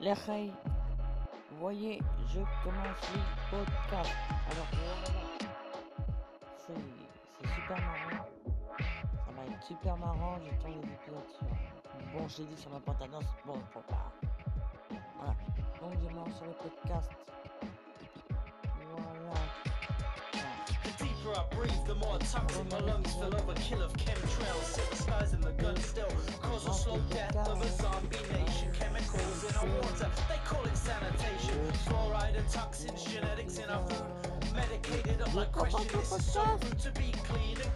les. Vous voyez, je commence les podcasts. Alors voilà. C'est super marrant. Ça va être super marrant. J'ai tourné des épisodes sur. Bon, j'ai dit sur ma pente annonce. Bon, faut pas. Voilà. Donc, je m'en sur le podcast. Voilà. The the more toxic my lungs fill of a kill of chemtrails. Six skies in the gun still toxins, genetics in our food. Medicated like question. Is so rude to be clean and